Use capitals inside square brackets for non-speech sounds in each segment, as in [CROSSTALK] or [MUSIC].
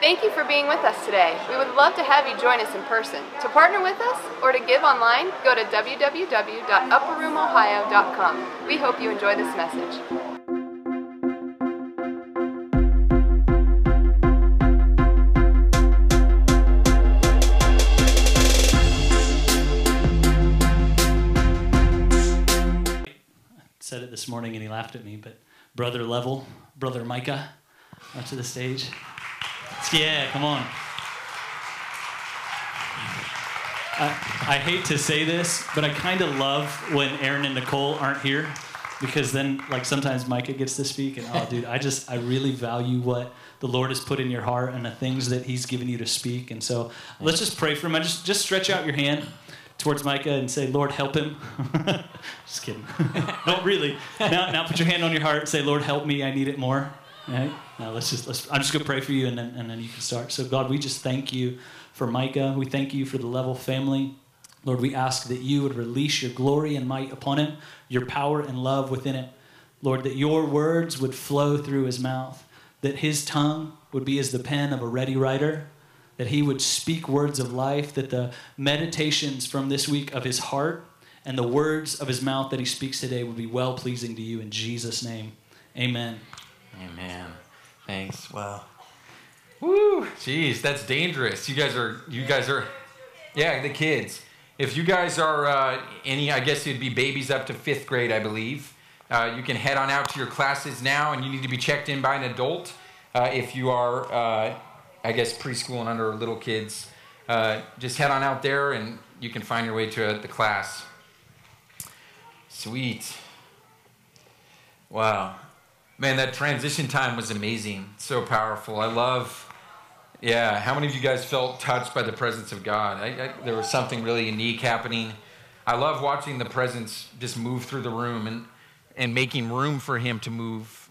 Thank you for being with us today. We would love to have you join us in person. To partner with us or to give online, go to www.upperroomohio.com. We hope you enjoy this message. said it this morning and he laughed at me, but Brother Level, Brother Micah, up to the stage. Yeah, come on. I, I hate to say this, but I kind of love when Aaron and Nicole aren't here because then, like, sometimes Micah gets to speak, and oh, dude, I just, I really value what the Lord has put in your heart and the things that He's given you to speak. And so let's just pray for him. I just, just stretch out your hand towards Micah and say, Lord, help him. [LAUGHS] just kidding. [LAUGHS] no, really. Now, now put your hand on your heart and say, Lord, help me. I need it more. Right? Now let's just let's I'm just gonna pray for you and then and then you can start. So God, we just thank you for Micah. We thank you for the level family. Lord, we ask that you would release your glory and might upon him, your power and love within it. Lord, that your words would flow through his mouth, that his tongue would be as the pen of a ready writer, that he would speak words of life, that the meditations from this week of his heart and the words of his mouth that he speaks today would be well pleasing to you in Jesus' name. Amen. Amen. Thanks. Wow. Woo! Jeez, that's dangerous. You guys are. You guys are. Yeah, the kids. If you guys are uh, any, I guess it'd be babies up to fifth grade, I believe. Uh, you can head on out to your classes now, and you need to be checked in by an adult. Uh, if you are, uh, I guess, preschool and under little kids, uh, just head on out there, and you can find your way to uh, the class. Sweet. Wow. Man, that transition time was amazing. So powerful. I love, yeah, how many of you guys felt touched by the presence of God? I, I, there was something really unique happening. I love watching the presence just move through the room and, and making room for Him to move,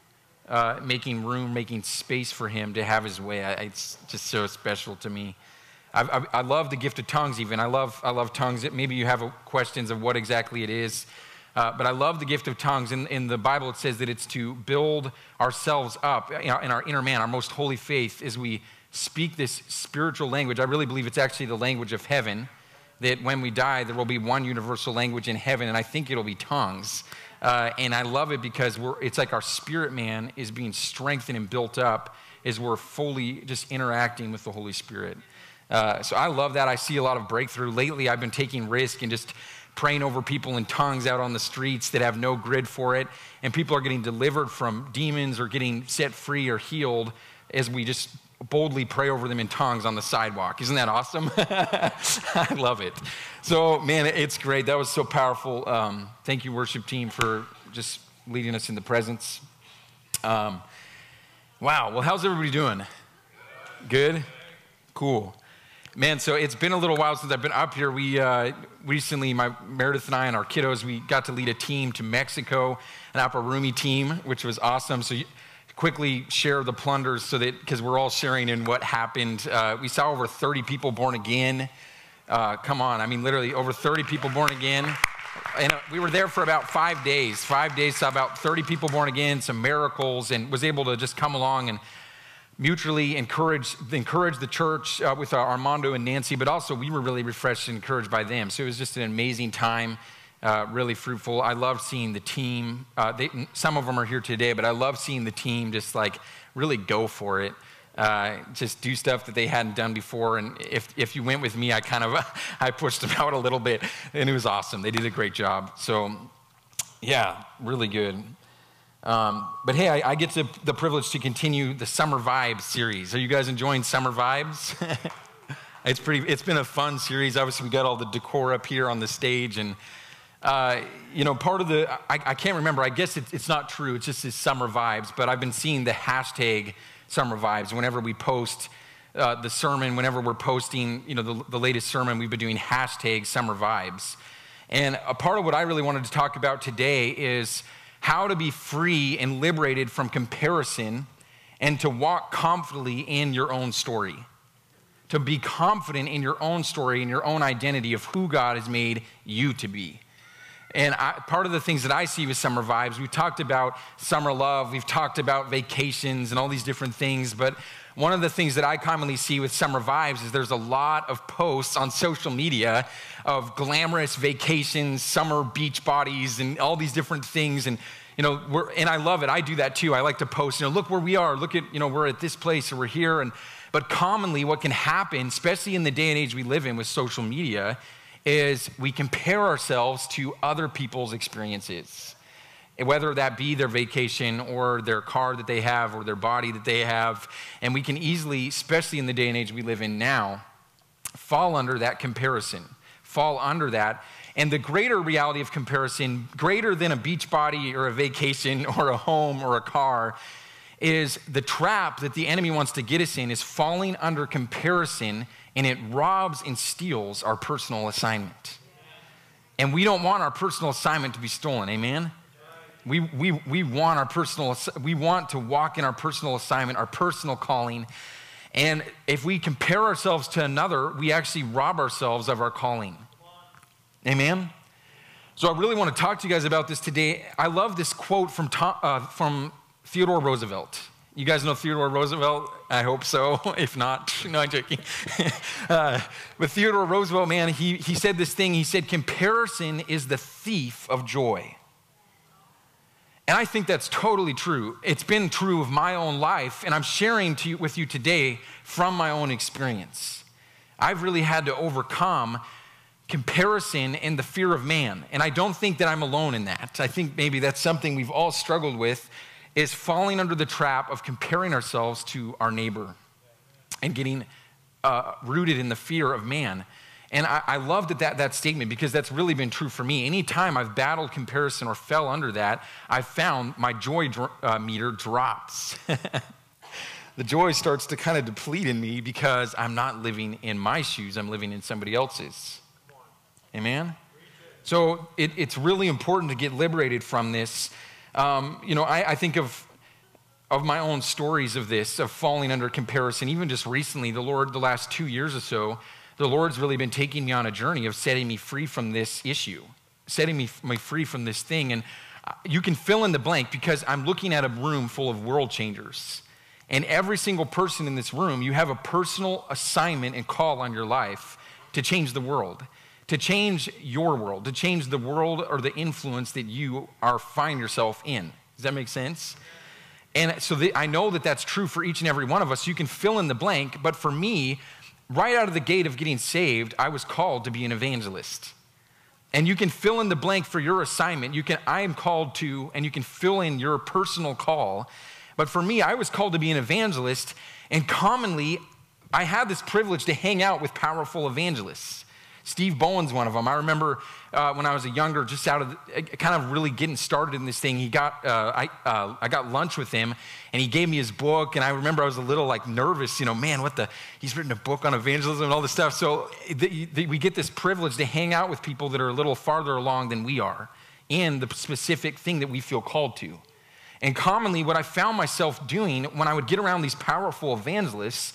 uh, making room, making space for Him to have His way. I, it's just so special to me. I, I, love the gift of tongues, even. I love, I love tongues. Maybe you have questions of what exactly it is. Uh, but I love the gift of tongues. In, in the Bible, it says that it's to build ourselves up in our, in our inner man, our most holy faith, as we speak this spiritual language. I really believe it's actually the language of heaven. That when we die, there will be one universal language in heaven, and I think it'll be tongues. Uh, and I love it because it's like our spirit man is being strengthened and built up as we're fully just interacting with the Holy Spirit. Uh, so I love that. I see a lot of breakthrough. Lately, I've been taking risk and just praying over people in tongues out on the streets that have no grid for it. And people are getting delivered from demons or getting set free or healed as we just boldly pray over them in tongues on the sidewalk. Isn't that awesome? [LAUGHS] I love it. So, man, it's great. That was so powerful. Um, thank you, worship team, for just leading us in the presence. Um, wow. Well, how's everybody doing? Good? Cool. Man, so it's been a little while since I've been up here. We uh, recently, my Meredith and I and our kiddos, we got to lead a team to Mexico, an Roomy team, which was awesome. So, you, quickly share the plunders so that because we're all sharing in what happened. Uh, we saw over 30 people born again. Uh, come on, I mean, literally over 30 people born again. And uh, we were there for about five days. Five days, saw about 30 people born again, some miracles, and was able to just come along and mutually encourage, encourage the church uh, with Armando and Nancy, but also we were really refreshed and encouraged by them. So it was just an amazing time, uh, really fruitful. I loved seeing the team. Uh, they, some of them are here today, but I love seeing the team just like really go for it. Uh, just do stuff that they hadn't done before. And if, if you went with me, I kind of [LAUGHS] I pushed them [LAUGHS] out a little bit, and it was awesome. They did a great job. So, yeah, really good. Um, but hey, I, I get to, the privilege to continue the Summer Vibes series. Are you guys enjoying Summer Vibes? [LAUGHS] it's pretty. It's been a fun series. Obviously, we got all the decor up here on the stage, and uh, you know, part of the I, I can't remember. I guess it, it's not true. It's just this Summer Vibes. But I've been seeing the hashtag Summer Vibes whenever we post. Uh, the sermon, whenever we're posting, you know, the, the latest sermon, we've been doing hashtag summer vibes. And a part of what I really wanted to talk about today is how to be free and liberated from comparison and to walk confidently in your own story. To be confident in your own story and your own identity of who God has made you to be. And I, part of the things that I see with summer vibes, we've talked about summer love, we've talked about vacations and all these different things, but one of the things that I commonly see with summer vibes is there's a lot of posts on social media of glamorous vacations, summer beach bodies, and all these different things. And you know, we're, and I love it. I do that too. I like to post, you know, look where we are. Look at, you know, we're at this place or we're here. And but commonly, what can happen, especially in the day and age we live in with social media, is we compare ourselves to other people's experiences whether that be their vacation or their car that they have or their body that they have. And we can easily, especially in the day and age we live in now, fall under that comparison, fall under that. And the greater reality of comparison, greater than a beach body or a vacation [LAUGHS] or a home or a car, is the trap that the enemy wants to get us in is falling under comparison and it robs and steals our personal assignment. And we don't want our personal assignment to be stolen, amen? We, we, we want our personal, we want to walk in our personal assignment, our personal calling. And if we compare ourselves to another, we actually rob ourselves of our calling. Amen? So I really want to talk to you guys about this today. I love this quote from, Tom, uh, from Theodore Roosevelt. You guys know Theodore Roosevelt? I hope so. [LAUGHS] If not, [LAUGHS] no, I'm joking. [LAUGHS] uh, but Theodore Roosevelt, man, he, he said this thing. He said, Comparison is the thief of joy. And I think that's totally true. It's been true of my own life, and I'm sharing to you, with you today from my own experience. I've really had to overcome comparison and the fear of man. And I don't think that I'm alone in that. I think maybe that's something we've all struggled with is falling under the trap of comparing ourselves to our neighbor and getting uh, rooted in the fear of man. And I, I love that, that that statement because that's really been true for me. Anytime I've battled comparison or fell under that, I've found my joy dr- uh, meter drops. [LAUGHS] the joy starts to kind of deplete in me because I'm not living in my shoes, I'm living in somebody else's. Amen? So it, it's really important to get liberated from this. Um, you know, I, I think of of my own stories of this, of falling under comparison, even just recently, the Lord, the last two years or so, the Lord's really been taking me on a journey of setting me free from this issue, setting me, me free from this thing. And uh, you can fill in the blank because I'm looking at a room full of world changers. And every single person in this room, you have a personal assignment and call on your life to change the world, to change your world, to change the world or the influence that you are find yourself in. Does that make sense? And so the, I know that that's true for each and every one of us. You can fill in the blank, but for me, right out of the gate of getting saved, I was called to be an evangelist. And you can fill in the blank for your assignment. You can I am called to and you can fill in your personal call. But for me, I was called to be an evangelist and commonly I had this privilege to hang out with powerful evangelists. Steve Bowen's one of them. I remember uh, when I was a younger, just out of the, kind of really getting started in this thing. He got uh, I uh, I got lunch with him, and he gave me his book. And I remember I was a little like nervous, you know, man, what the? He's written a book on evangelism and all this stuff. So the, the, we get this privilege to hang out with people that are a little farther along than we are in the specific thing that we feel called to. And commonly, what I found myself doing when I would get around these powerful evangelists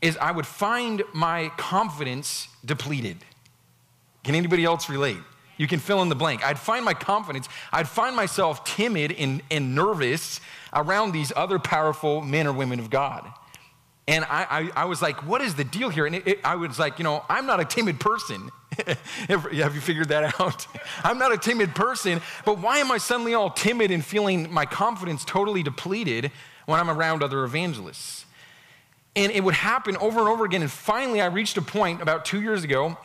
is I would find my confidence depleted. Can anybody else relate? You can fill in the blank. I'd find my confidence, I'd find myself timid and, and nervous around these other powerful men or women of God. And I, I, I was like, what is the deal here? And it, it, I was like, you know, I'm not a timid person. [LAUGHS] Have you figured that out? [LAUGHS] I'm not a timid person, but why am I suddenly all timid and feeling my confidence totally depleted when I'm around other evangelists? And it would happen over and over again. And finally, I reached a point about two years ago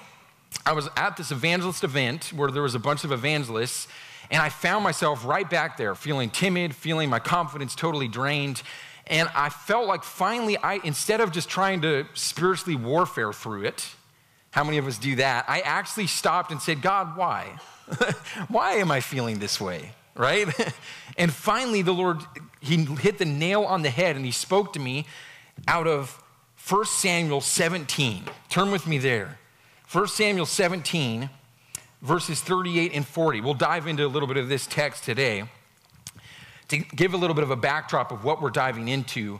I was at this evangelist event where there was a bunch of evangelists, and I found myself right back there feeling timid, feeling my confidence totally drained. And I felt like finally, I, instead of just trying to spiritually warfare through it, how many of us do that? I actually stopped and said, God, why? [LAUGHS] why am I feeling this way? Right? [LAUGHS] and finally, the Lord, He hit the nail on the head and He spoke to me out of 1 Samuel 17. Turn with me there. 1 Samuel 17, verses 38 and 40. We'll dive into a little bit of this text today to give a little bit of a backdrop of what we're diving into.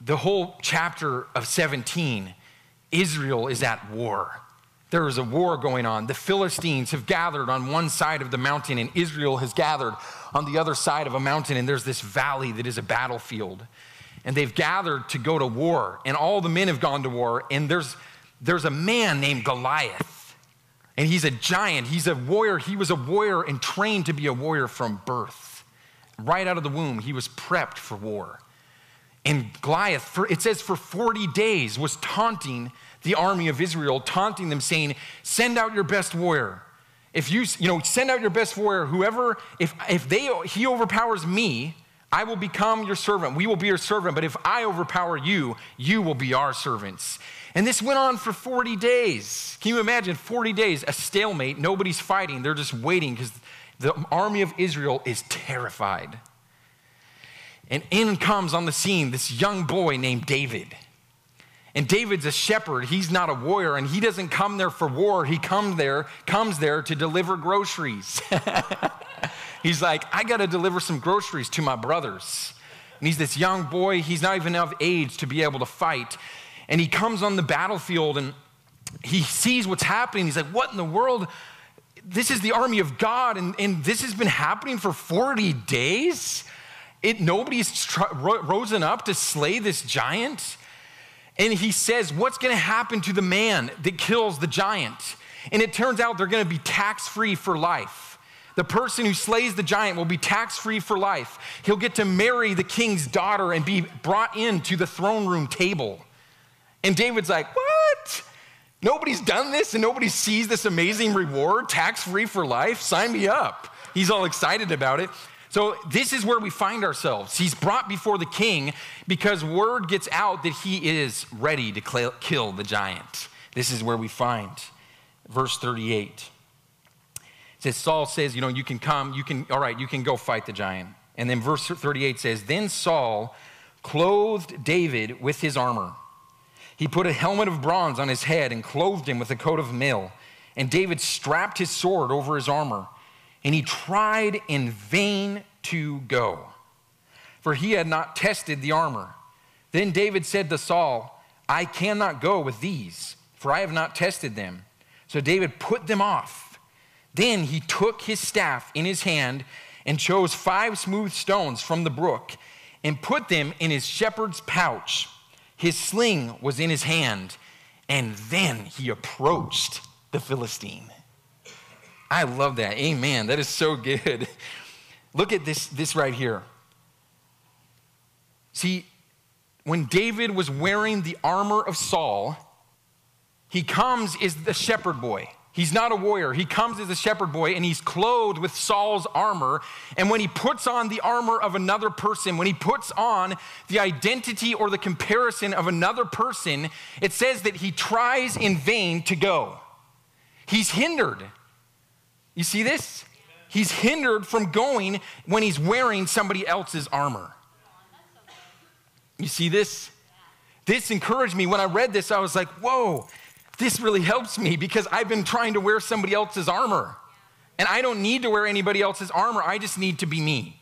The whole chapter of 17, Israel is at war. There is a war going on. The Philistines have gathered on one side of the mountain, and Israel has gathered on the other side of a mountain, and there's this valley that is a battlefield. and they've gathered to go to war, and all the men have gone to war, and there's, there's a man named Goliath, and he's a giant. He's a warrior. He was a warrior and trained to be a warrior from birth. Right out of the womb, he was prepped for war. And Goliath, for, it says for 40 days, was taunting the army of Israel, taunting them, saying, Send out your best warrior. If you, you know, send out your best warrior, whoever, if, if they, he overpowers me, I will become your servant. We will be your servant. But if I overpower you, you will be our servants. And this went on for 40 days. Can you imagine 40 days, a stalemate, nobody's fighting, they're just waiting because the army of Israel is terrified. And in comes on the scene this young boy named David. And David's a shepherd. He's not a warrior, and he doesn't come there for war. He comes there, comes there to deliver groceries. [LAUGHS] he's like, I got to deliver some groceries to my brothers. And he's this young boy. He's not even of age to be able to fight. And he comes on the battlefield and he sees what's happening. He's like, What in the world? This is the army of God, and, and this has been happening for 40 days. It, nobody's tr- risen up to slay this giant. And he says, What's going to happen to the man that kills the giant? And it turns out they're going to be tax free for life. The person who slays the giant will be tax free for life. He'll get to marry the king's daughter and be brought into the throne room table. And David's like, What? Nobody's done this and nobody sees this amazing reward, tax free for life? Sign me up. He's all excited about it. So, this is where we find ourselves. He's brought before the king because word gets out that he is ready to kill the giant. This is where we find verse 38. It says, Saul says, You know, you can come, you can, all right, you can go fight the giant. And then verse 38 says, Then Saul clothed David with his armor. He put a helmet of bronze on his head and clothed him with a coat of mail. And David strapped his sword over his armor and he tried in vain to go, for he had not tested the armor. Then David said to Saul, I cannot go with these, for I have not tested them. So David put them off. Then he took his staff in his hand and chose five smooth stones from the brook and put them in his shepherd's pouch. His sling was in his hand, and then he approached the Philistine. I love that. Amen. That is so good. [LAUGHS] Look at this, this right here. See, when David was wearing the armor of Saul, he comes as the shepherd boy. He's not a warrior. He comes as a shepherd boy and he's clothed with Saul's armor. And when he puts on the armor of another person, when he puts on the identity or the comparison of another person, it says that he tries in vain to go. He's hindered. You see this? He's hindered from going when he's wearing somebody else's armor. You see this? This encouraged me. When I read this, I was like, whoa, this really helps me because I've been trying to wear somebody else's armor. And I don't need to wear anybody else's armor. I just need to be me.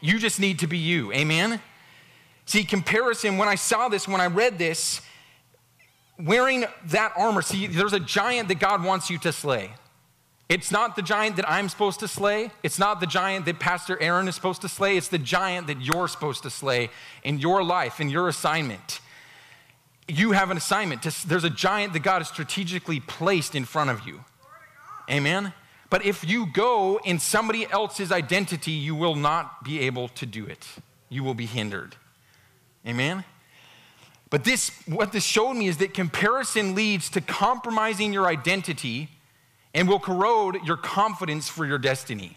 You just need to be you. Amen? See, comparison, when I saw this, when I read this, wearing that armor, see, there's a giant that God wants you to slay. It's not the giant that I'm supposed to slay. It's not the giant that Pastor Aaron is supposed to slay. It's the giant that you're supposed to slay in your life, in your assignment. You have an assignment. To, there's a giant that God has strategically placed in front of you. Amen? But if you go in somebody else's identity, you will not be able to do it. You will be hindered. Amen? But this, what this showed me is that comparison leads to compromising your identity and will corrode your confidence for your destiny.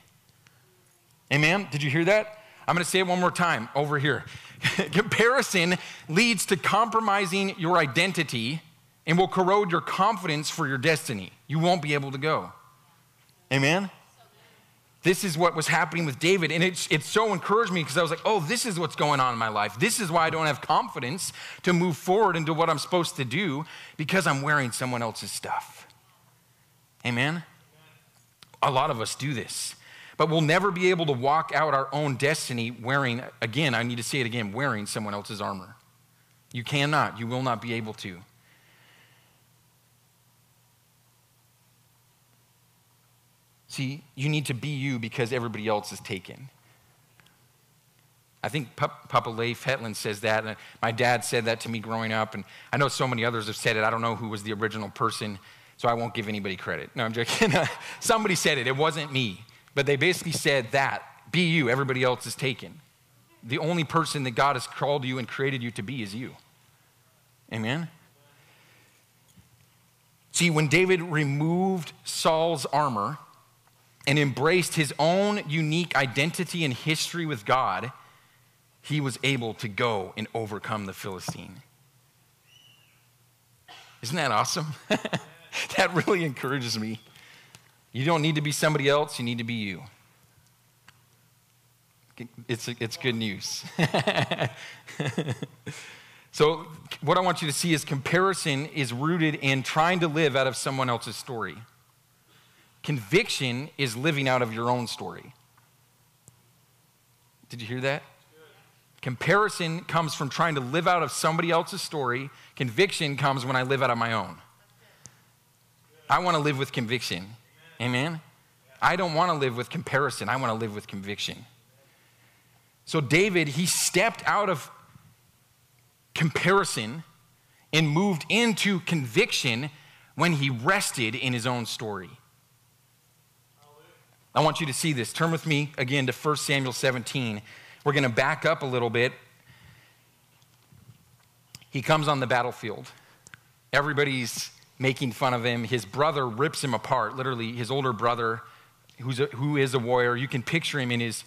Amen? Did you hear that? I'm going to say it one more time over here. [LAUGHS] Comparison leads to compromising your identity and will corrode your confidence for your destiny. You won't be able to go. Amen? This is what was happening with David. And it's, it so encouraged me because I was like, oh, this is what's going on in my life. This is why I don't have confidence to move forward into what I'm supposed to do because I'm wearing someone else's stuff. Amen? A lot of us do this. But we'll never be able to walk out our own destiny wearing, again, I need to say it again, wearing someone else's armor. You cannot, you will not be able to. See, you need to be you because everybody else is taken. I think Papa Leif Hetland says that. And my dad said that to me growing up. And I know so many others have said it. I don't know who was the original person, so I won't give anybody credit. No, I'm joking. [LAUGHS] Somebody said it. It wasn't me. But they basically said that be you, everybody else is taken. The only person that God has called you and created you to be is you. Amen? See, when David removed Saul's armor and embraced his own unique identity and history with God, he was able to go and overcome the Philistine. Isn't that awesome? [LAUGHS] that really encourages me. You don't need to be somebody else, you need to be you. It's, it's good news. [LAUGHS] So, what I want you to see is comparison is rooted in trying to live out of someone else's story. Conviction is living out of your own story. Did you hear that? Comparison comes from trying to live out of somebody else's story. Conviction comes when I live out of my own. I want to live with conviction. Amen? I don't want to live with comparison. I want to live with conviction. So, David, he stepped out of comparison and moved into conviction when he rested in his own story. I want you to see this. Turn with me again to 1 Samuel 17. We're going to back up a little bit. He comes on the battlefield. Everybody's making fun of him. His brother rips him apart, literally, his older brother, who's a, who is a warrior. You can picture him in his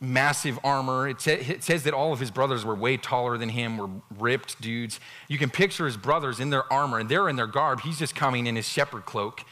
massive armor. It, it, says that all of his brothers were way taller than him, were ripped dudes. You can picture his brothers in their armor, and they're in their garb. He's just coming in his shepherd cloak.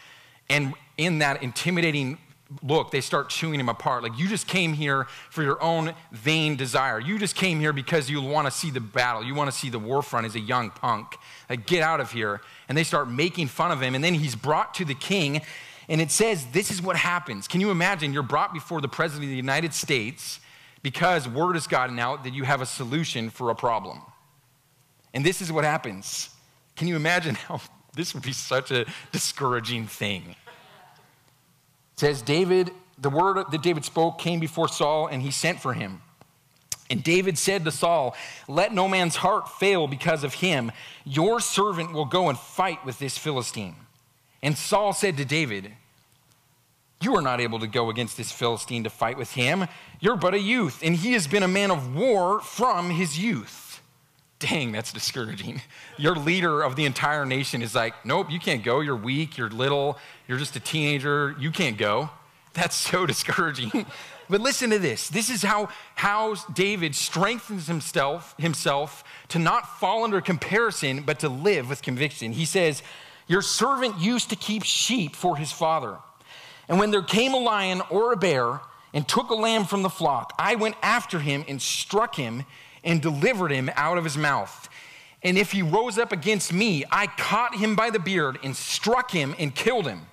And in that intimidating look, they start chewing him apart. Like, you just came here for your own vain desire. You just came here because you want to see the battle. You want to see the war front as a young punk. Like, get out of here. And they start making fun of him. And then he's brought to the king, and it says, This is what happens. Can you imagine? You're brought before the President of the United States because word has gotten out that you have a solution for a problem. And this is what happens. Can you imagine [LAUGHS] how this would be such a discouraging thing? It says, David, the word that David spoke came before Saul, and he sent for him. And David said to Saul, Let no man's heart fail because of him. Your servant will go and fight with this Philistine. And Saul said to David, You are not able to go against this Philistine to fight with him. You're but a youth, and he has been a man of war from his youth. Dang, that's discouraging. Your leader of the entire nation is like, Nope, you can't go. You're weak. You're little. You're just a teenager. You can't go. That's so discouraging. [LAUGHS] but listen to this. This is how, how David strengthens himself, himself to not fall under comparison, but to live with conviction. He says, your servant used to keep sheep for his father. And when there came a lion or a bear and took a lamb from the flock, I went after him and struck him and delivered him out of his mouth. And if he rose up against me, I caught him by the beard and struck him and killed him.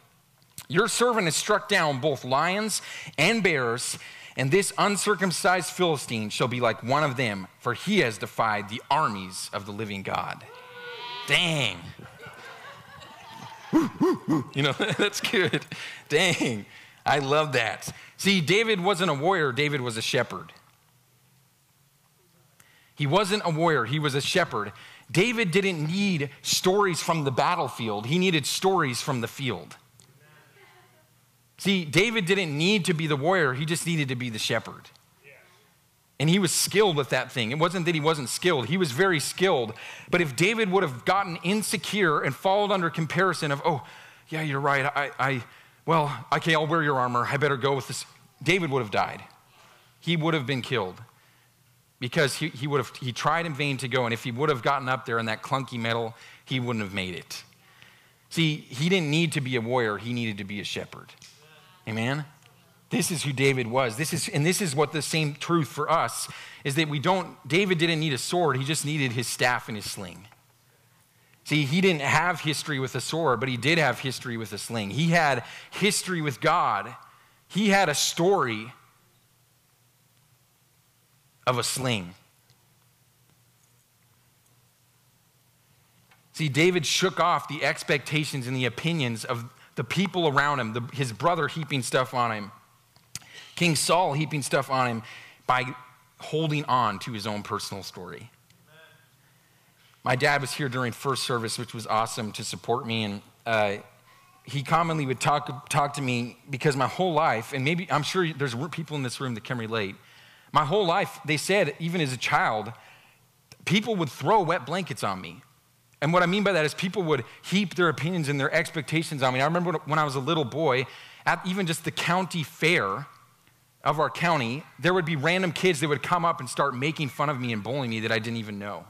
Your servant has struck down both lions and bears, and this uncircumcised Philistine shall be like one of them, for he has defied the armies of the living God. Dang. [LAUGHS] you know, [LAUGHS] that's good. Dang, I love that. See, David wasn't a warrior, David was a shepherd. He wasn't a warrior, he was a shepherd. David didn't need stories from the battlefield, he needed stories from the field. See, David didn't need to be the warrior, he just needed to be the shepherd. And he was skilled with that thing. It wasn't that he wasn't skilled, he was very skilled. But if David would have gotten insecure and followed under comparison of, oh, yeah, you're right, I, I well, okay, I'll wear your armor, I better go with this, David would have died. He would have been killed. Because he, he would have he tried in vain to go. And if he would have gotten up there in that clunky metal he wouldn't have made it. See he didn't need to be a warrior. He needed to be a shepherd amen this is who David was. This is, and this is what the same truth for us is that we don't, David didn't need a sword, he just needed his staff and his sling. See, he didn't have history with a sword, but he did have history with a sling. He had history with God. He had a story of a sling. See, David shook off the expectations and the opinions of the people around him, the, his brother heaping stuff on him. King Saul heaping stuff on him by holding on to his own personal story. My dad was here during first service, which was awesome to support me. And uh, he commonly would talk, talk to me because my whole life, and maybe I'm sure there's people in this room that can relate. My whole life, they said, even as a child, people would throw wet blankets on me. And what I mean by that is people would heap their opinions and their expectations on me. I remember when I was a little boy, at even just the county fair of our county, there would be random kids that would come up and start making fun of me and bullying me that I didn't even know.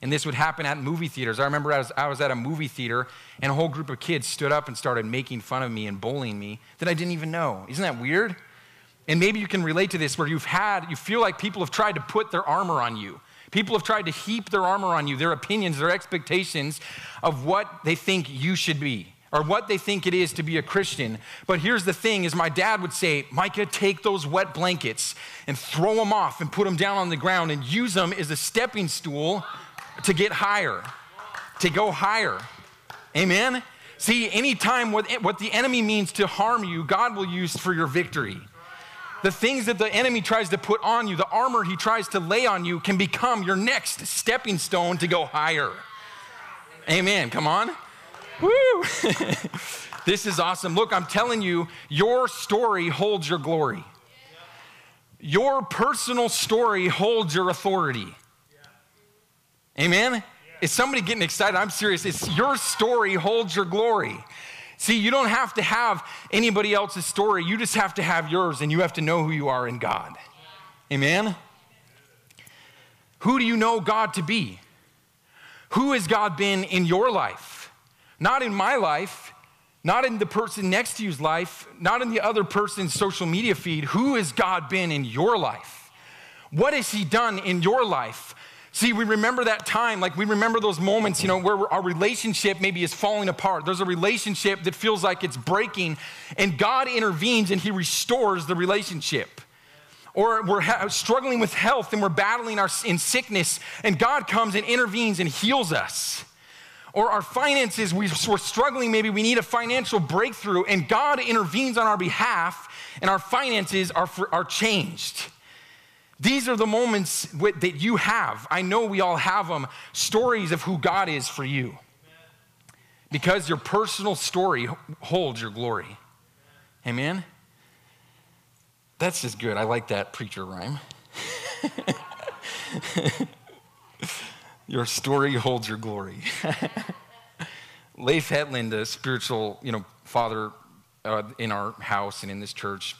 And this would happen at movie theaters. I remember I was, I was at a movie theater and a whole group of kids stood up and started making fun of me and bullying me that I didn't even know. Isn't that weird? And maybe you can relate to this where you've had, you feel like people have tried to put their armor on you. People have tried to heap their armor on you, their opinions, their expectations of what they think you should be or what they think it is to be a Christian. But here's the thing is my dad would say, "Micah, take those wet blankets and throw them off and put them down on the ground and use them as a stepping stool to get higher, to go higher. Amen? See, anytime what, what the enemy means to harm you, God will use for your victory. The things that the enemy tries to put on you, the armor he tries to lay on you, can become your next stepping stone to go higher. Amen. Come on. Woo! [LAUGHS] this is awesome. Look, I'm telling you, your story holds your glory. Your personal story holds your authority. Amen? Is somebody getting excited? I'm serious. It's your story holds your glory. See, you don't have to have anybody else's story. You just have to have yours, and you have to know who you are in God. Amen? Who do you know God to be? Who has God been in your life? Not in my life, not in the person next to you's life, not in the other person's social media feed. Who has God been in your life? What has He done in your life? See, we remember that time, like we remember those moments, you know, where our relationship maybe is falling apart. There's a relationship that feels like it's breaking, and God intervenes and He restores the relationship. Or we're ha- struggling with health and we're battling our, in sickness, and God comes and intervenes and heals us. Or our finances, we, we're struggling, maybe we need a financial breakthrough, and God intervenes on our behalf, and our finances are, for, are changed. These are the moments that you have. I know we all have them, stories of who God is for you. Because your personal story holds your glory. Amen? That's just good. I like that preacher rhyme. [LAUGHS] your story holds your glory. [LAUGHS] Leif Hetland, a spiritual you know, father uh, in our house and in this church,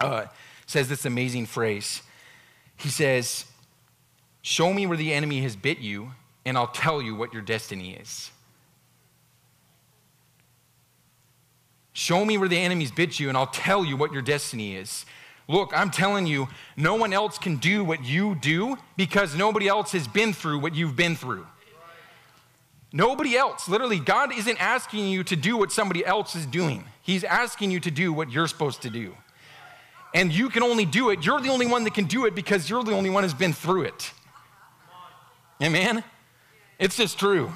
uh, says this amazing phrase he says, Show me where the enemy has bit you, and I'll tell you what your destiny is. Show me where the enemy's bit you, and I'll tell you what your destiny is. Look, I'm telling you, no one else can do what you do because nobody else has been through what you've been through. Nobody else. Literally, God isn't asking you to do what somebody else is doing, He's asking you to do what you're supposed to do and you can only do it. You're the only one that can do it because you're the only one who's been through it. Amen? It's just true.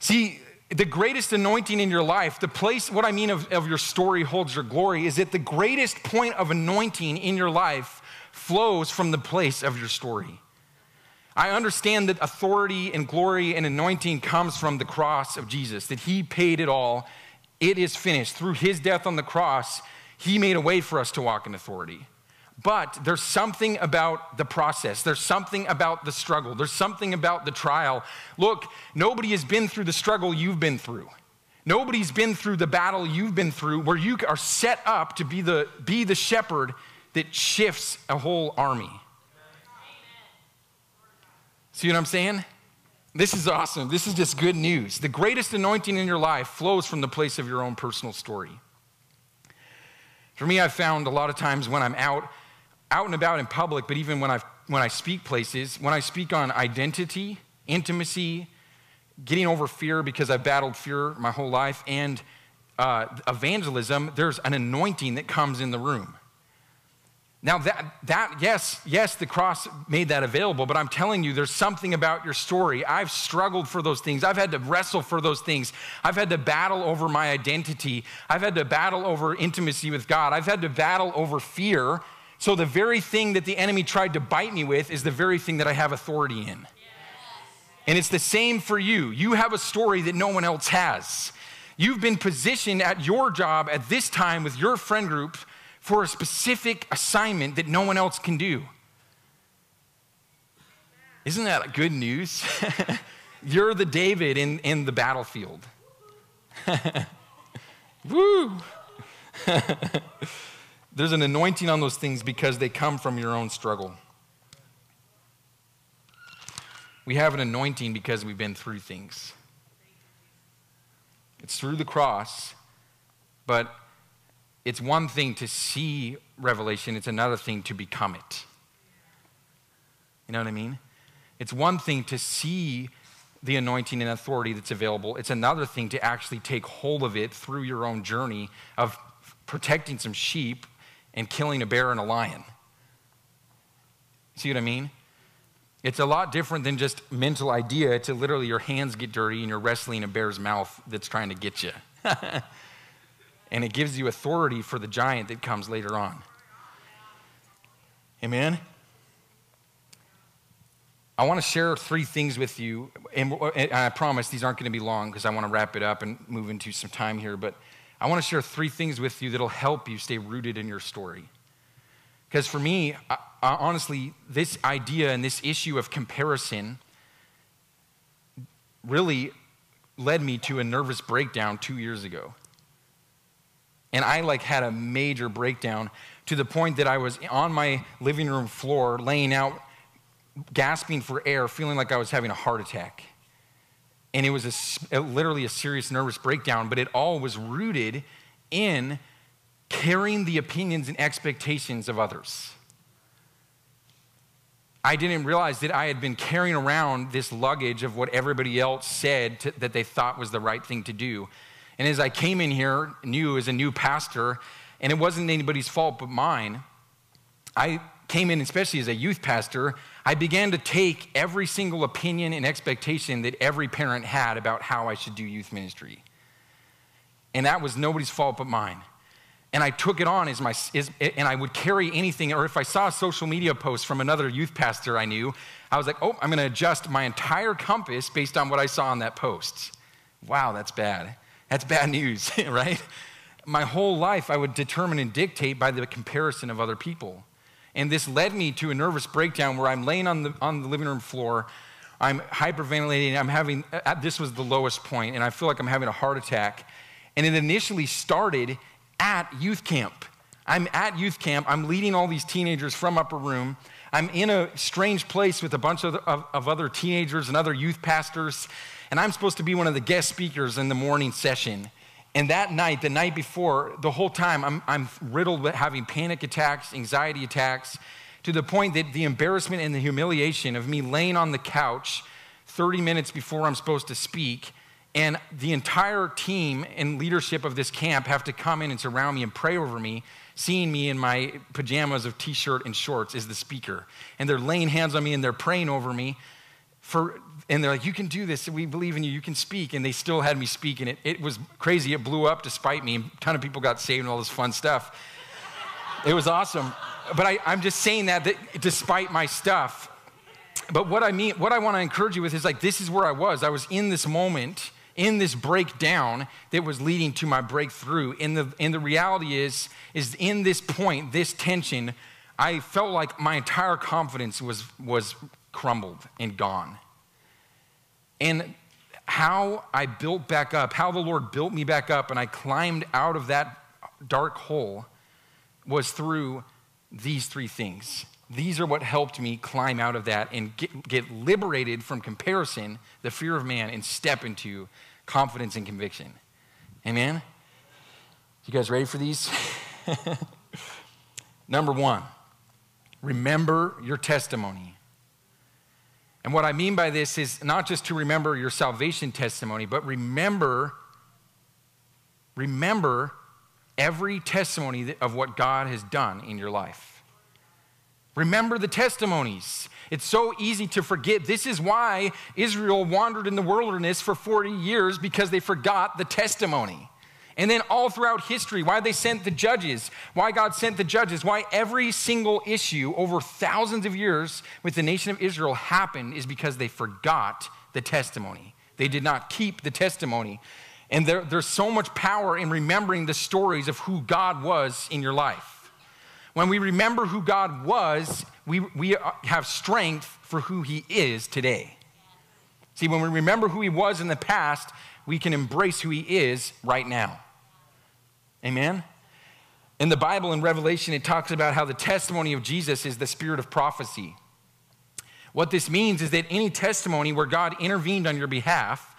See, the greatest anointing in your life, the place, what I mean of, of your story holds your glory, is that the greatest point of anointing in your life flows from the place of your story. I understand that authority and glory and anointing comes from the cross of Jesus, that He paid it all. It is finished. Through His death on the cross, he made a way for us to walk in authority. But there's something about the process. There's something about the struggle. There's something about the trial. Look, nobody has been through the struggle you've been through. Nobody's been through the battle you've been through where you are set up to be the, be the shepherd that shifts a whole army. See what I'm saying? This is awesome. This is just good news. The greatest anointing in your life flows from the place of your own personal story. For me, I've found a lot of times when I'm out, out and about in public, but even when, i when I speak places, when I speak on identity, intimacy, getting over fear because I've battled fear my whole life, and uh, evangelism, there's an anointing that comes in the room. Now, that, that, yes, yes, the cross made that available, but I'm telling you, there's something about your story. I've struggled for those things. I've had to wrestle for those things. I've had to battle over my identity. I've had to battle over intimacy with God. I've had to battle over fear So the very thing that the enemy tried to bite me with is the very thing that I have authority in. And it's the same for you. You have a story that no one else has. You've been positioned at your job at this time with your friend group for a specific assignment that no one else can do. Isn't that good news? [LAUGHS] You're the David in, in the battlefield. [LAUGHS] Woo! [LAUGHS] There's an anointing on those things because they come from your own struggle. We have an anointing because we've been through things. It's through the cross, but it's one thing to see revelation, it's another thing to become it. You know what I mean? It's one thing to see the anointing and authority that's available, it's another thing to actually take hold of it through your own journey of protecting some sheep and killing a bear and a lion. See what I mean? It's a lot different than just mental idea to literally your hands get dirty and you're wrestling a bear's mouth that's trying to get you. [LAUGHS] and it gives you authority for the giant that comes later on. Amen? I want to share three things with you, and I promise these aren't going to be long because I want to wrap it up and move into some time here. But I want to share three things with you that'll help you stay rooted in your story. Because for me, I, I, honestly, this idea and this issue of comparison really led me to a nervous breakdown two years ago. And I like had a major breakdown to the point that I was on my living room floor laying out gasping for air, feeling like I was having a heart attack. And it was a, literally a serious nervous breakdown, but it all was rooted in carrying the opinions and expectations of others. I didn't realize that I had been carrying around this luggage of what everybody else said to, that they thought was the right thing to do. And as I came in here, new as a new pastor, and it wasn't anybody's fault but mine, I came in, especially as a youth pastor, I began to take every single opinion and expectation that every parent had about how I should do youth ministry. And that was nobody's fault but mine. And I took it on as my, as, and I would carry anything, or if I saw a social media post from another youth pastor I knew, I was like, oh, I'm gonna adjust my entire compass based on what I saw on that post. Wow, that's bad. That's bad news, [LAUGHS] right? My whole life, I would determine and dictate by the comparison of other people. And this led me to a nervous breakdown where I'm laying on the, on the living room floor. I'm hyperventilating. I'm having, uh, this was the lowest point, and I feel like I'm having a heart attack. And it initially started at youth camp. I'm at youth camp. I'm leading all these teenagers from upper room. I'm in a strange place with a bunch of, of, of, other teenagers and other youth pastors, and I'm supposed to be one of the guest speakers in the morning session. And that night, the night before, the whole time, I'm, I'm riddled with having panic attacks, anxiety attacks, to the point that the embarrassment and the humiliation of me laying on the couch 30 minutes before I'm supposed to speak, and the entire team and leadership of this camp have to come in and surround me and pray over me, seeing me in my pajamas of t shirt and shorts as the speaker. And they're laying hands on me and they're praying over me for and they're like, You can do this. We believe in you. You can speak. And they still had me speak. And it, it was crazy. It blew up despite me. A ton of people got saved and all this fun stuff. It was awesome. But I, I'm just saying that, that despite my stuff. But what I mean, what I want to encourage you with is like, this is where I was. I was in this moment, in this breakdown that was leading to my breakthrough. And the, and the reality is, is in this point, this tension, I felt like my entire confidence was, was crumbled and gone. And how I built back up, how the Lord built me back up, and I climbed out of that dark hole was through these three things. These are what helped me climb out of that and get, get liberated from comparison, the fear of man, and step into confidence and conviction. Amen? You guys ready for these? [LAUGHS] Number one, remember your testimony. And what I mean by this is not just to remember your salvation testimony, but remember, remember every testimony of what God has done in your life. Remember the testimonies. It's so easy to forget. This is why Israel wandered in the wilderness for 40 years because they forgot the testimony. And then all throughout history, why they sent the judges, why God sent the judges, why every single issue over thousands of years with the nation of Israel happened is because they forgot the testimony. They did not keep the testimony. And there, there's so much power in remembering the stories of who God was in your life. When we remember who God was, we, we have strength for who He is today. See, when we remember who He was in the past, we can embrace who He is right now. Amen? In the Bible, in Revelation, it talks about how the testimony of Jesus is the spirit of prophecy. What this means is that any testimony where God intervened on your behalf,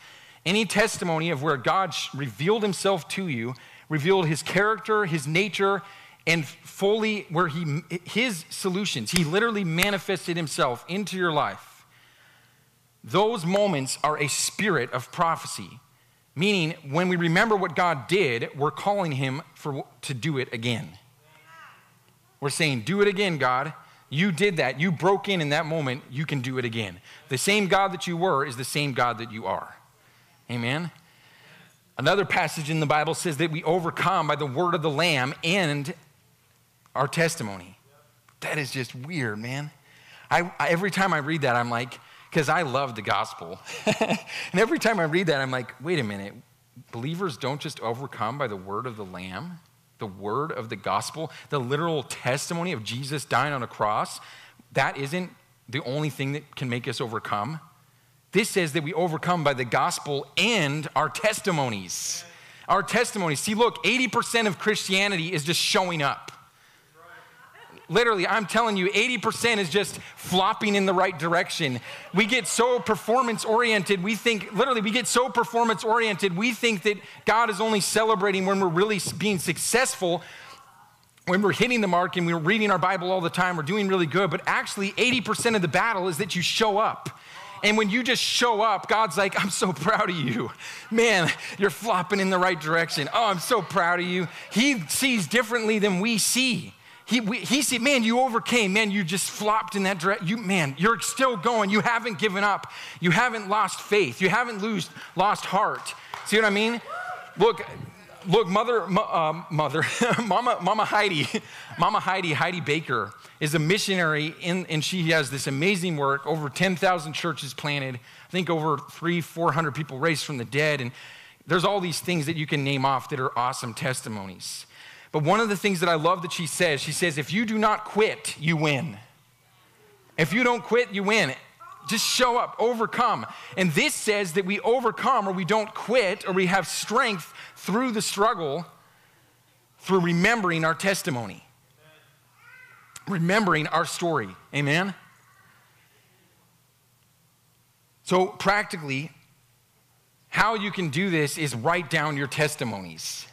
any testimony of where God revealed himself to you, revealed his character, his nature, and fully where he his solutions, he literally manifested himself into your life. Those moments are a spirit of prophecy. Meaning, when we remember what God did, we're calling Him for, to do it again. We're saying, Do it again, God. You did that. You broke in in that moment. You can do it again. The same God that you were is the same God that you are. Amen. Another passage in the Bible says that we overcome by the word of the Lamb and our testimony. That is just weird, man. I, I every time I read that, I'm like, because I love the gospel. [LAUGHS] and every time I read that, I'm like, wait a minute. Believers don't just overcome by the word of the Lamb, the word of the gospel, the literal testimony of Jesus dying on a cross. That isn't the only thing that can make us overcome. This says that we overcome by the gospel and our testimonies. Our testimonies. See, look, 80% of Christianity is just showing up literally, I'm telling you, 80% is just flopping in the right direction. We get so performance oriented, we think, literally, we get so performance oriented, we think that God is only celebrating when we're really being successful, when we're hitting the mark and we're reading our Bible all the time, we're doing really good. But actually, 80% of the battle is that you show up. And when you just show up, God's like, I'm so proud of you. Man, you're flopping in the right direction. Oh, I'm so proud of you. He sees differently than we see. He, we, he said, Man, you overcame. Man, you just flopped in that direction. You, man, you're still going. You haven't given up. You haven't lost faith. You haven't lose, lost heart. See what I mean? Look, look, mother, uh, mother, [LAUGHS] mama, mama Heidi, [LAUGHS] mama Heidi, Heidi Baker is a missionary in, and she has this amazing work. Over 10,000 churches planted. I think over three, 400 people raised from the dead. And there's all these things that you can name off that are awesome testimonies. But one of the things that I love that she says, she says, if you do not quit, you win. If you don't quit, you win. Just show up, overcome. And this says that we overcome or we don't quit or we have strength through the struggle through remembering our testimony, remembering our story. Amen? So, practically, how you can do this is write down your testimonies.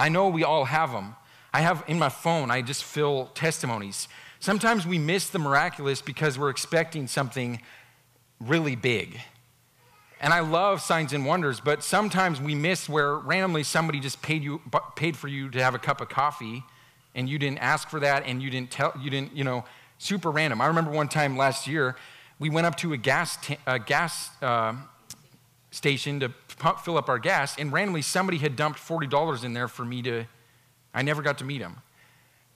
I know we all have them. I have in my phone, I just fill testimonies. Sometimes we miss the miraculous because we're expecting something really big. And I love signs and wonders, but sometimes we miss where randomly somebody just paid you paid for you to have a cup of coffee and you didn't ask for that and you didn't tell you didn't, you know, super random. I remember one time last year, we went up to a gas t- a gas uh, station to pump, fill up our gas, and randomly somebody had dumped $40 in there for me to, I never got to meet him.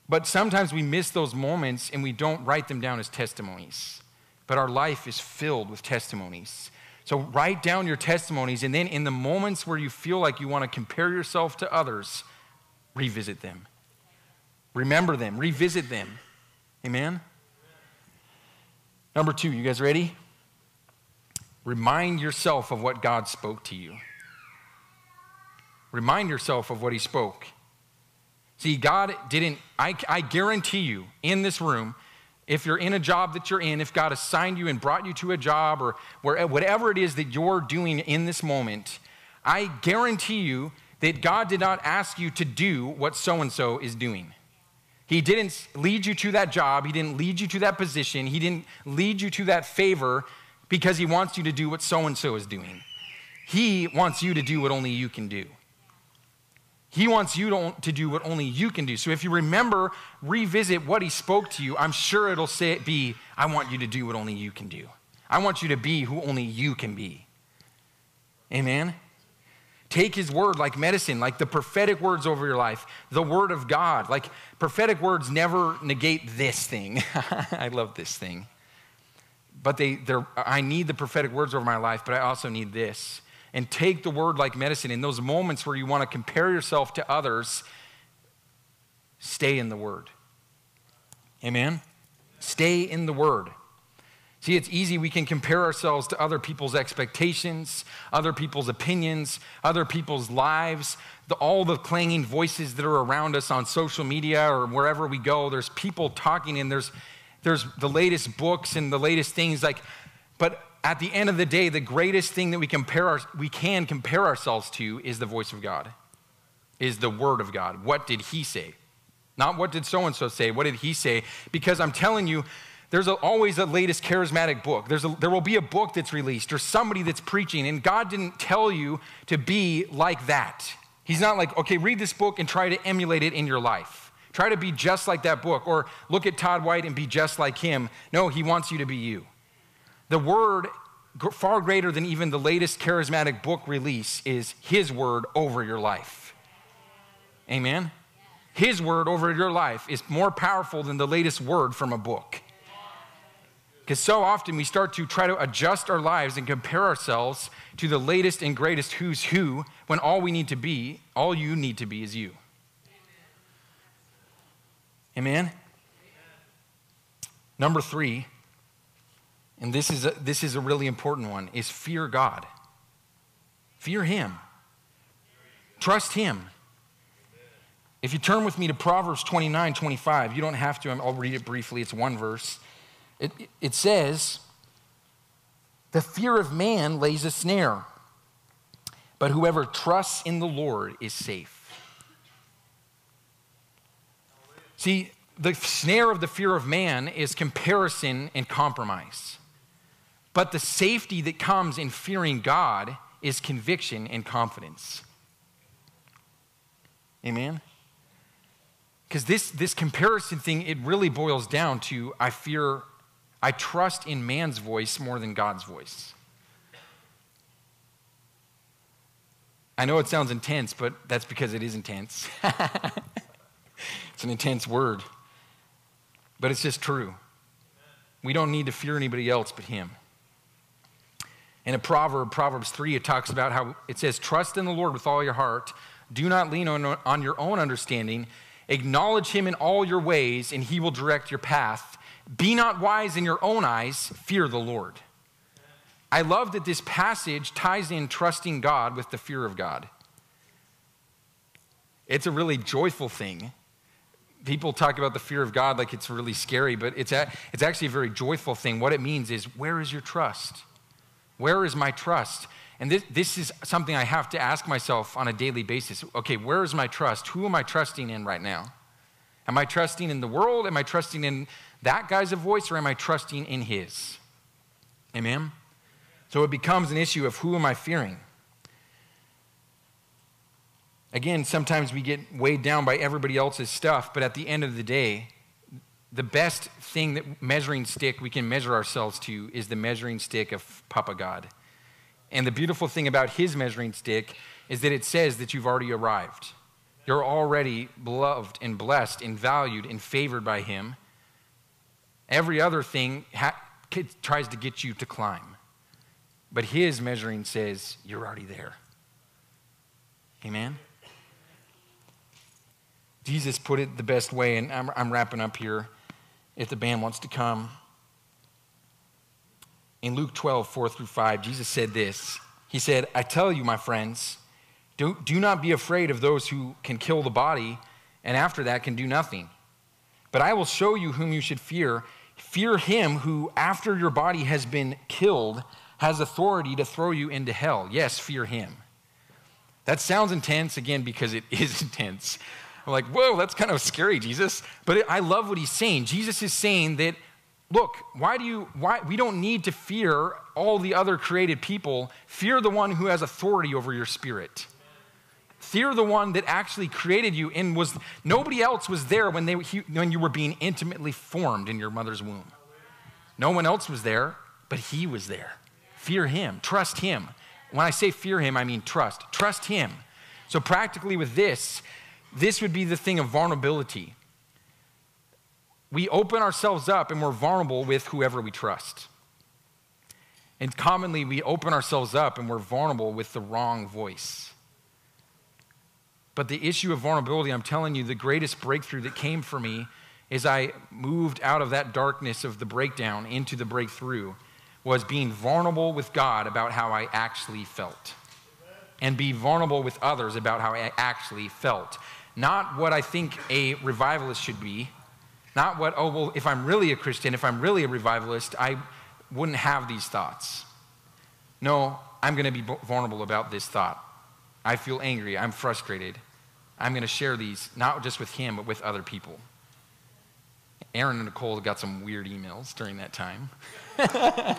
But sometimes we miss those moments and we don't write them down as testimonies. But our life is filled with testimonies. So write down your testimonies, and then in the moments where you feel like you want to compare yourself to others, revisit them. Remember them, revisit them. Amen? Number two, you guys ready? Remind yourself of what God spoke to you. Remind yourself of what He spoke. See, God didn't, I, I guarantee you in this room, if you're in a job that you're in, if God assigned you and brought you to a job or where, whatever it is that you're doing in this moment, I guarantee you that God did not ask you to do what so and so is doing. He didn't lead you to that job. He didn't lead you to that position. He didn't lead you to that favor because he wants you to do what so and so is doing. He wants you to do what only you can do. He wants you to, do what only you can do. So if you remember, revisit what he spoke to you, I'm sure it'll say be, I want you to do what only you can do. I want you to be who only you can be. Amen? Take his word like medicine, like the prophetic words over your life, the word of God. Like prophetic words never negate this thing. [LAUGHS] I love this thing. But they, I need the prophetic words over my life, but I also need this. And take the word like medicine. In those moments where you want to compare yourself to others, stay in the word. Amen? Stay in the word. See, it's easy. We can compare ourselves to other people's expectations, other people's opinions, other people's lives, the, all the clanging voices that are around us on social media or wherever we go. There's people talking, and there's, there's the latest books and the latest things. Like, but at the end of the day, the greatest thing that we, compare our, we can compare ourselves to is the voice of God, is the word of God. What did he say? Not what did so and so say, what did he say? Because I'm telling you, there's a, always a latest charismatic book. There's a, there will be a book that's released or somebody that's preaching, and God didn't tell you to be like that. He's not like, okay, read this book and try to emulate it in your life. Try to be just like that book, or look at Todd White and be just like him. No, he wants you to be you. The word, far greater than even the latest charismatic book release, is his word over your life. Amen? His word over your life is more powerful than the latest word from a book. Because so often we start to try to adjust our lives and compare ourselves to the latest and greatest who's who when all we need to be, all you need to be is you. Amen? Number three, and this is, a, this is a really important one, is fear God. Fear Him. Trust Him. If you turn with me to Proverbs 29 25, you don't have to, I'll read it briefly, it's one verse. It, it says, The fear of man lays a snare, but whoever trusts in the Lord is safe. See, the snare of the fear of man is comparison and compromise. But the safety that comes in fearing God is conviction and confidence. Amen? Because this, this comparison thing, it really boils down to I fear I trust in man's voice more than God's voice. I know it sounds intense, but that's because it is intense. [LAUGHS] it's an intense word. But it's just true. We don't need to fear anybody else but Him. In a proverb, Proverbs 3, it talks about how it says, Trust in the Lord with all your heart. Do not lean on, on your own understanding. Acknowledge Him in all your ways, and He will direct your path. Be not wise in your own eyes, fear the Lord. I love that this passage ties in trusting God with the fear of God. It's a really joyful thing. People talk about the fear of God like it's really scary, but it's, a, it's actually a very joyful thing. What it means is, where is your trust? Where is my trust? And this, this is something I have to ask myself on a daily basis. Okay, where is my trust? Who am I trusting in right now? Am I trusting in the world? Am I trusting in that guy's voice or am I trusting in his? Amen? So it becomes an issue of who am I fearing? Again, sometimes we get weighed down by everybody else's stuff, but at the end of the day, the best thing that measuring stick we can measure ourselves to is the measuring stick of Papa God. And the beautiful thing about his measuring stick is that it says that you've already arrived. You're already beloved and blessed and valued and favored by him. Every other thing ha- tries to get you to climb. But his measuring says, you're already there. Amen? Jesus put it the best way, and I'm, I'm wrapping up here if the band wants to come. In Luke 12, 4 through 5, Jesus said this He said, I tell you, my friends, do, do not be afraid of those who can kill the body and after that can do nothing. But I will show you whom you should fear. Fear him who, after your body has been killed, has authority to throw you into hell. Yes, fear him. That sounds intense, again, because it [LAUGHS] is intense. I'm like, whoa, that's kind of scary, Jesus. But it, I love what he's saying. Jesus is saying that, look, why do you, why, we don't need to fear all the other created people. Fear the one who has authority over your spirit. Fear the one that actually created you and was nobody else was there when, they, he, when you were being intimately formed in your mother's womb. No one else was there, but he was there. Fear him, trust him. When I say fear him, I mean trust. Trust him. So, practically, with this, this would be the thing of vulnerability. We open ourselves up and we're vulnerable with whoever we trust. And commonly, we open ourselves up and we're vulnerable with the wrong voice. But the issue of vulnerability, I'm telling you, the greatest breakthrough that came for me as I moved out of that darkness of the breakdown into the breakthrough was being vulnerable with God about how I actually felt. And be vulnerable with others about how I actually felt. Not what I think a revivalist should be. Not what, oh, well, if I'm really a Christian, if I'm really a revivalist, I wouldn't have these thoughts. No, I'm going to be vulnerable about this thought. I feel angry. I'm frustrated. I'm going to share these, not just with him, but with other people. Aaron and Nicole got some weird emails during that time. [LAUGHS]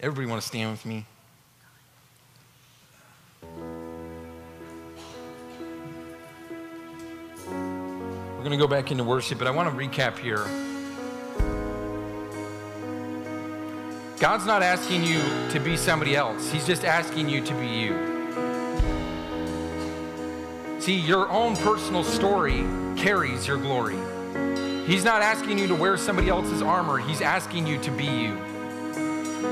Everybody want to stand with me? Going to go back into worship, but I want to recap here. God's not asking you to be somebody else, He's just asking you to be you. See, your own personal story carries your glory. He's not asking you to wear somebody else's armor, He's asking you to be you.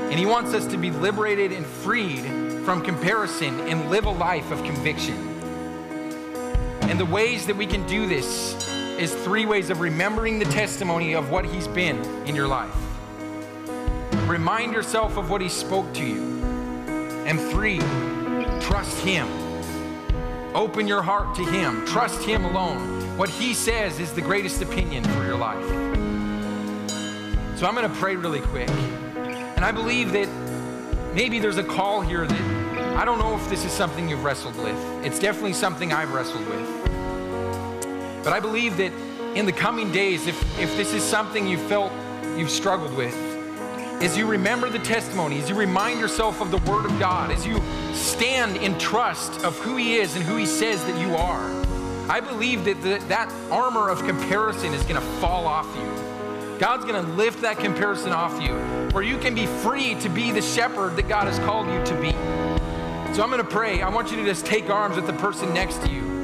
And He wants us to be liberated and freed from comparison and live a life of conviction. And the ways that we can do this is three ways of remembering the testimony of what He's been in your life. Remind yourself of what He spoke to you. And three, trust Him. Open your heart to Him. Trust Him alone. What He says is the greatest opinion for your life. So I'm going to pray really quick. And I believe that maybe there's a call here that I don't know if this is something you've wrestled with. It's definitely something I've wrestled with. But I believe that in the coming days, if, if this is something you felt you've struggled with, as you remember the testimony, as you remind yourself of the Word of God, as you stand in trust of who He is and who He says that you are, I believe that the, that armor of comparison is going to fall off you. God's going to lift that comparison off you, where you can be free to be the shepherd that God has called you to be. So I'm going to pray. I want you to just take arms with the person next to you.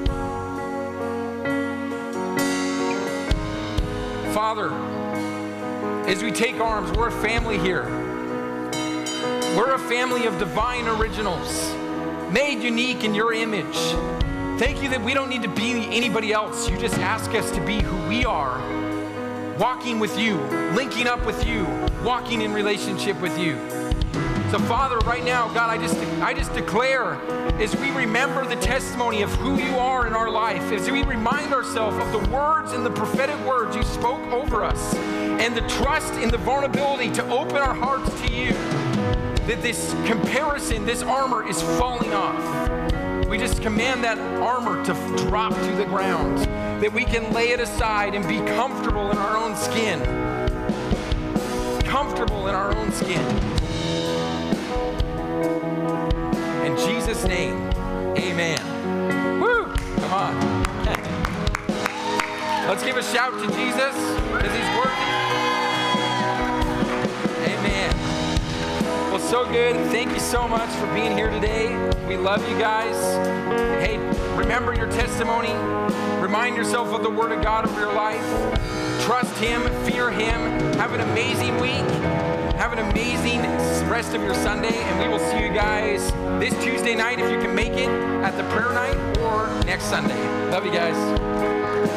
Father, as we take arms, we're a family here. We're a family of divine originals, made unique in your image. Thank you that we don't need to be anybody else. You just ask us to be who we are, walking with you, linking up with you, walking in relationship with you. So, Father, right now, God, I just, I just declare as we remember the testimony of who you are in our life, as we remind ourselves of the words and the prophetic words you spoke over us, and the trust and the vulnerability to open our hearts to you, that this comparison, this armor is falling off. We just command that armor to drop to the ground, that we can lay it aside and be comfortable in our own skin. Comfortable in our own skin. In Jesus' name, amen. Woo! Come on. [LAUGHS] Let's give a shout to Jesus because he's working. Amen. Well, so good. Thank you so much for being here today. We love you guys. Hey, remember your testimony. Remind yourself of the Word of God of your life. Trust Him, fear Him. Have an amazing week. Have an amazing rest of your Sunday, and we will see you guys this Tuesday night if you can make it at the prayer night or next Sunday. Love you guys.